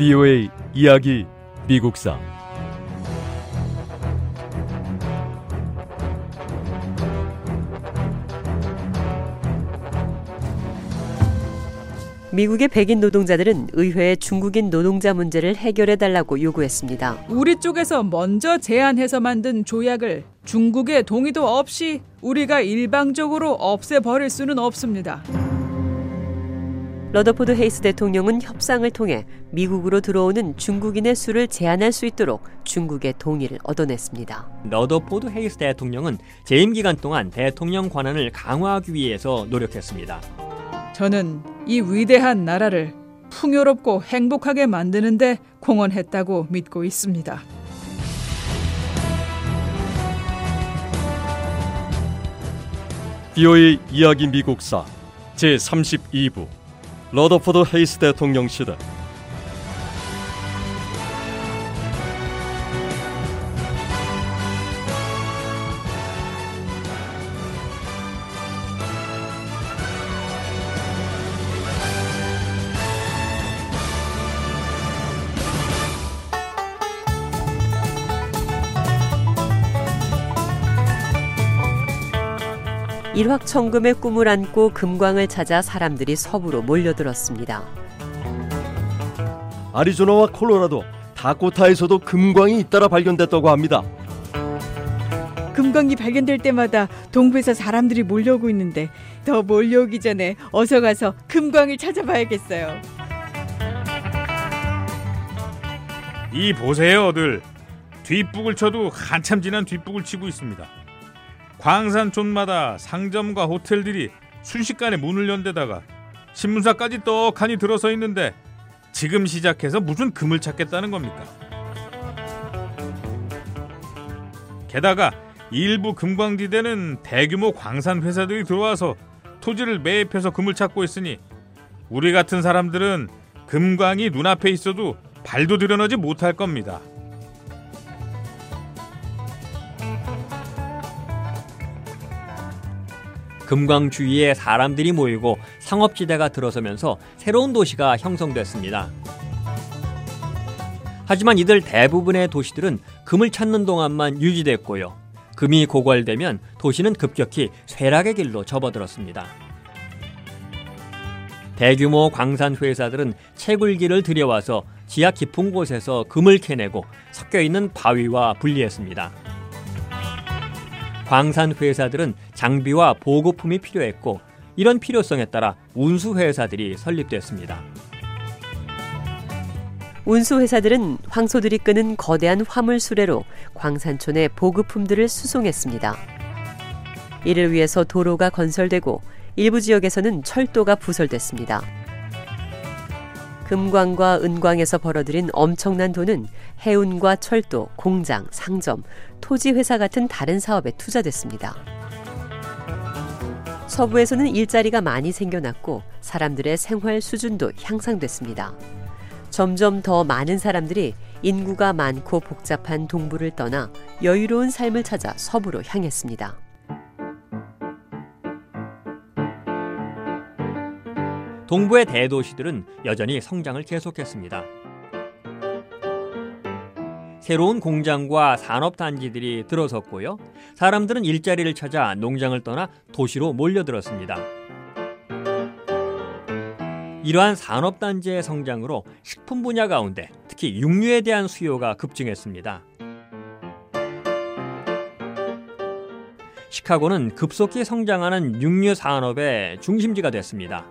VOA 이야기 미국사 미국의 백인 노동자들은 의회에 중국인 노동자 문제를 해결해 달라고 요구했습니다. 우리 쪽에서 먼저 제안해서 만든 조약을 중국의 동의도 없이 우리가 일방적으로 없애버릴 수는 없습니다. 러더포드 헤이스 대통령은 협상을 통해 미국으로 들어오는 중국인의 수를 제한할 수 있도록 중국의 동의를 얻어냈습니다. 러더포드 헤이스 대통령은 재임 기간 동안 대통령 권한을 강화하기 위해서 노력했습니다. 저는 이 위대한 나라를 풍요롭고 행복하게 만드는데 공헌했다고 믿고 있습니다. VOA 이야기 미국사 제 32부 러더포드 헤이스 대통령 시대 일확천금의 꿈을 안고 금광을 찾아 사람들이 서부로 몰려들었습니다. 아리조나와 콜로라도 다코타에서도 금광이 잇따라 발견됐다고 합니다. 금광이 발견될 때마다 동부에서 사람들이 몰려오고 있는데 더 몰려오기 전에 어서 가서 금광을 찾아봐야겠어요. 이 보세요 들 뒷북을 쳐도 한참 지난 뒷북을 치고 있습니다. 광산촌마다 상점과 호텔들이 순식간에 문을 연 데다가 신문사까지 떡하니 들어서 있는데 지금 시작해서 무슨 금을 찾겠다는 겁니까? 게다가 일부 금광지대는 대규모 광산 회사들이 들어와서 토지를 매입해서 금을 찾고 있으니 우리 같은 사람들은 금광이 눈앞에 있어도 발도 들여놓지 못할 겁니다. 금광 주위에 사람들이 모이고 상업지대가 들어서면서 새로운 도시가 형성됐습니다. 하지만 이들 대부분의 도시들은 금을 찾는 동안만 유지됐고요. 금이 고갈되면 도시는 급격히 쇠락의 길로 접어들었습니다. 대규모 광산 회사들은 채굴기를 들여와서 지하 깊은 곳에서 금을 캐내고 섞여 있는 바위와 분리했습니다. 광산 회사들은 장비와 보급품이 필요했고 이런 필요성에 따라 운수 회사들이 설립됐습니다. 운수 회사들은 황소들이 끄는 거대한 화물 수레로 광산촌에 보급품들을 수송했습니다. 이를 위해서 도로가 건설되고 일부 지역에서는 철도가 부설됐습니다. 금광과 은광에서 벌어들인 엄청난 돈은 해운과 철도, 공장, 상점, 토지 회사 같은 다른 사업에 투자됐습니다. 서부에서는 일자리가 많이 생겨났고 사람들의 생활 수준도 향상됐습니다. 점점 더 많은 사람들이 인구가 많고 복잡한 동부를 떠나 여유로운 삶을 찾아 서부로 향했습니다. 동부의 대도시들은 여전히 성장을 계속했습니다. 새로운 공장과 산업단지들이 들어섰고요. 사람들은 일자리를 찾아 농장을 떠나 도시로 몰려들었습니다. 이러한 산업단지의 성장으로 식품 분야 가운데 특히 육류에 대한 수요가 급증했습니다. 시카고는 급속히 성장하는 육류 산업의 중심지가 됐습니다.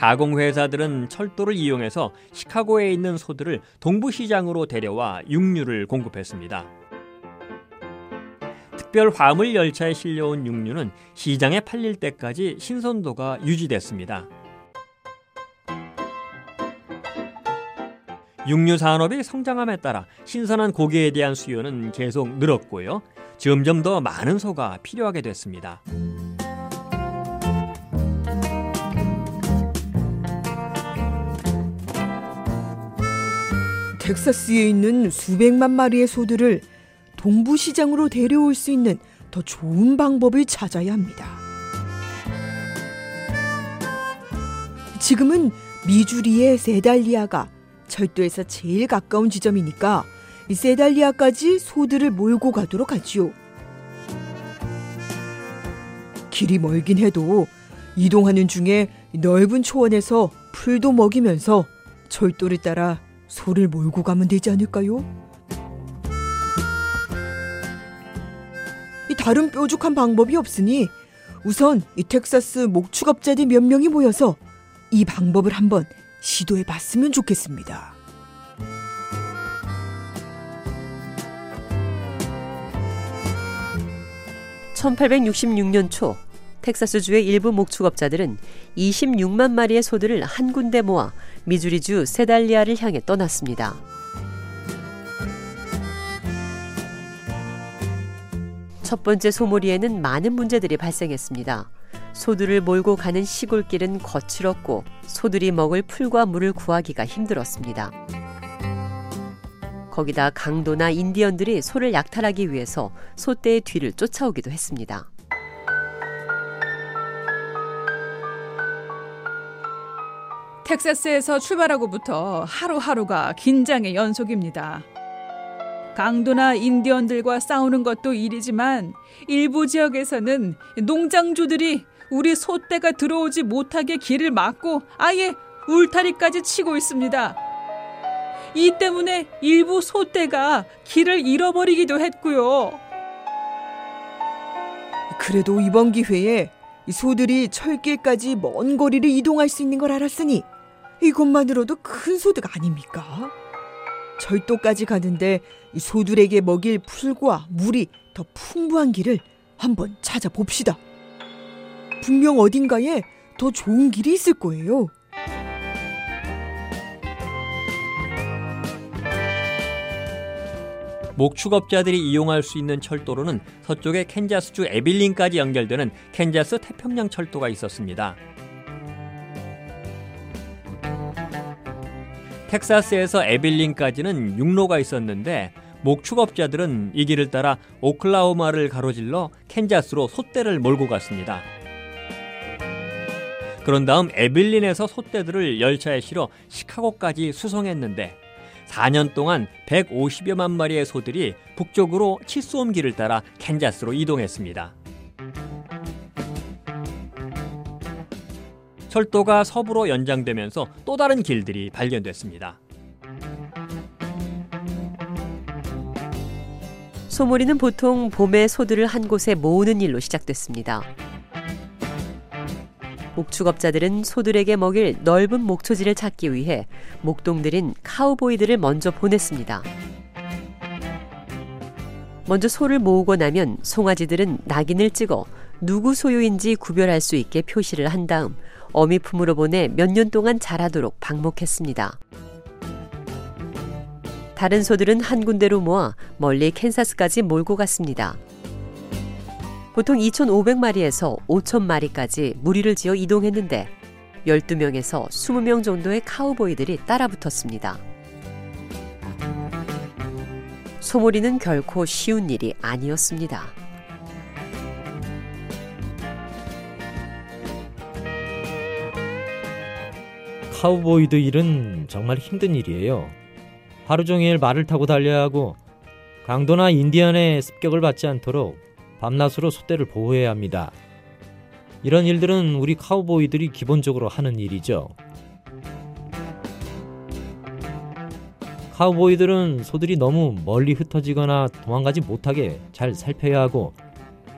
가공회사들은 철도를 이용해서 시카고에 있는 소들을 동부시장으로 데려와 육류를 공급했습니다. 특별 화물 열차에 실려온 육류는 시장에 팔릴 때까지 신선도가 유지됐습니다. 육류 산업이 성장함에 따라 신선한 고기에 대한 수요는 계속 늘었고요. 점점 더 많은 소가 필요하게 됐습니다. 텍사스에 있는 수백만 마리의 소들을 동부시장으로 데려올 수 있는 더 좋은 방법을 찾아야 합니다. 지금은 미주리의 세달리아가 철도에서 제일 가까운 지점이니까 이 세달리아까지 소들을 몰고 가도록 하지요. 길이 멀긴 해도 이동하는 중에 넓은 초원에서 풀도 먹이면서 철도를 따라 소를 몰고 가면 되지 않을까요? 이 다른 뾰족한 방법이 없으니 우선 이 텍사스 목축업자들 몇 명이 모여서 이 방법을 한번 시도해 봤으면 좋겠습니다. (1866년) 초 텍사스주의 일부 목축업자들은 26만 마리의 소들을 한 군데 모아 미주리주 세달리아를 향해 떠났습니다. 첫 번째 소몰이에는 많은 문제들이 발생했습니다. 소들을 몰고 가는 시골길은 거칠었고 소들이 먹을 풀과 물을 구하기가 힘들었습니다. 거기다 강도나 인디언들이 소를 약탈하기 위해서 소떼의 뒤를 쫓아오기도 했습니다. 텍사스에서 출발하고부터 하루하루가 긴장의 연속입니다. 강도나 인디언들과 싸우는 것도 일이지만 일부 지역에서는 농장주들이 우리 소떼가 들어오지 못하게 길을 막고 아예 울타리까지 치고 있습니다. 이 때문에 일부 소떼가 길을 잃어버리기도 했고요. 그래도 이번 기회에 소들이 철길까지 먼 거리를 이동할 수 있는 걸 알았으니 이것만으로도 큰 소득 아닙니까? 철도까지 가는데 소들에게 먹일 풀과 물이 더 풍부한 길을 한번 찾아봅시다. 분명 어딘가에 더 좋은 길이 있을 거예요. 목축업자들이 이용할 수 있는 철도로는 서쪽의 캔자스주 애빌린까지 연결되는 캔자스 태평양 철도가 있었습니다. 텍사스에서 에빌린까지는 육로가 있었는데 목축업자들은 이 길을 따라 오클라호마를 가로질러 캔자스로 소떼를 몰고 갔습니다. 그런 다음 에빌린에서 소떼들을 열차에 실어 시카고까지 수송했는데 4년 동안 150여만 마리의 소들이 북쪽으로 치수홈 길을 따라 캔자스로 이동했습니다. 철도가 서부로 연장되면서 또 다른 길들이 발견됐습니다. 소몰이는 보통 봄에 소들을 한 곳에 모으는 일로 시작됐습니다. 목축업자들은 소들에게 먹일 넓은 목초지를 찾기 위해 목동들인 카우보이들을 먼저 보냈습니다. 먼저 소를 모으고 나면 송아지들은 낙인을 찍어 누구 소유인지 구별할 수 있게 표시를 한 다음 어미 품으로 보내 몇 년 동안 자라도록 방목했습니다. 다른 소들은 한 군데로 모아 멀리 캔사스까지 몰고 갔습니다. 보통 2,500마리에서 5,000마리까지 무리를 지어 이동했는데 12명에서 20명 정도의 카우보이들이 따라붙었습니다. 소몰이는 결코 쉬운 일이 아니었습니다. 카우보이들 일은 정말 힘든 일이에요. 하루 종일 말을 타고 달려야 하고 강도나 인디언의 습격을 받지 않도록 밤낮으로 소떼를 보호해야 합니다. 이런 일들은 우리 카우보이들이 기본적으로 하는 일이죠. 카우보이들은 소들이 너무 멀리 흩어지거나 도망가지 못하게 잘 살펴야 하고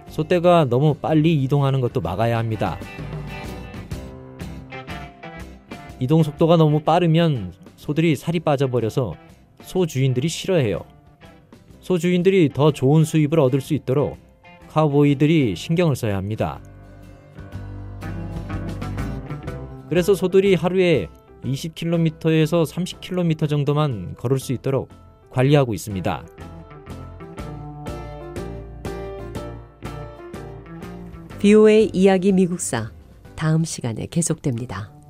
소떼가 너무 빨리 이동하는 것도 막아야 합니다. 이동 속도가 너무 빠르면 소들이 살이 빠져버려서 소 주인들이 싫어해요. 소 주인들이 더 좋은 수입을 얻을 수 있도록 카우보이들이 신경을 써야 합니다. 그래서 소들이 하루에 20km에서 30km 정도만 걸을 수 있도록 관리하고 있습니다. 비오의 이야기 미국사 다음 시간에 계속됩니다.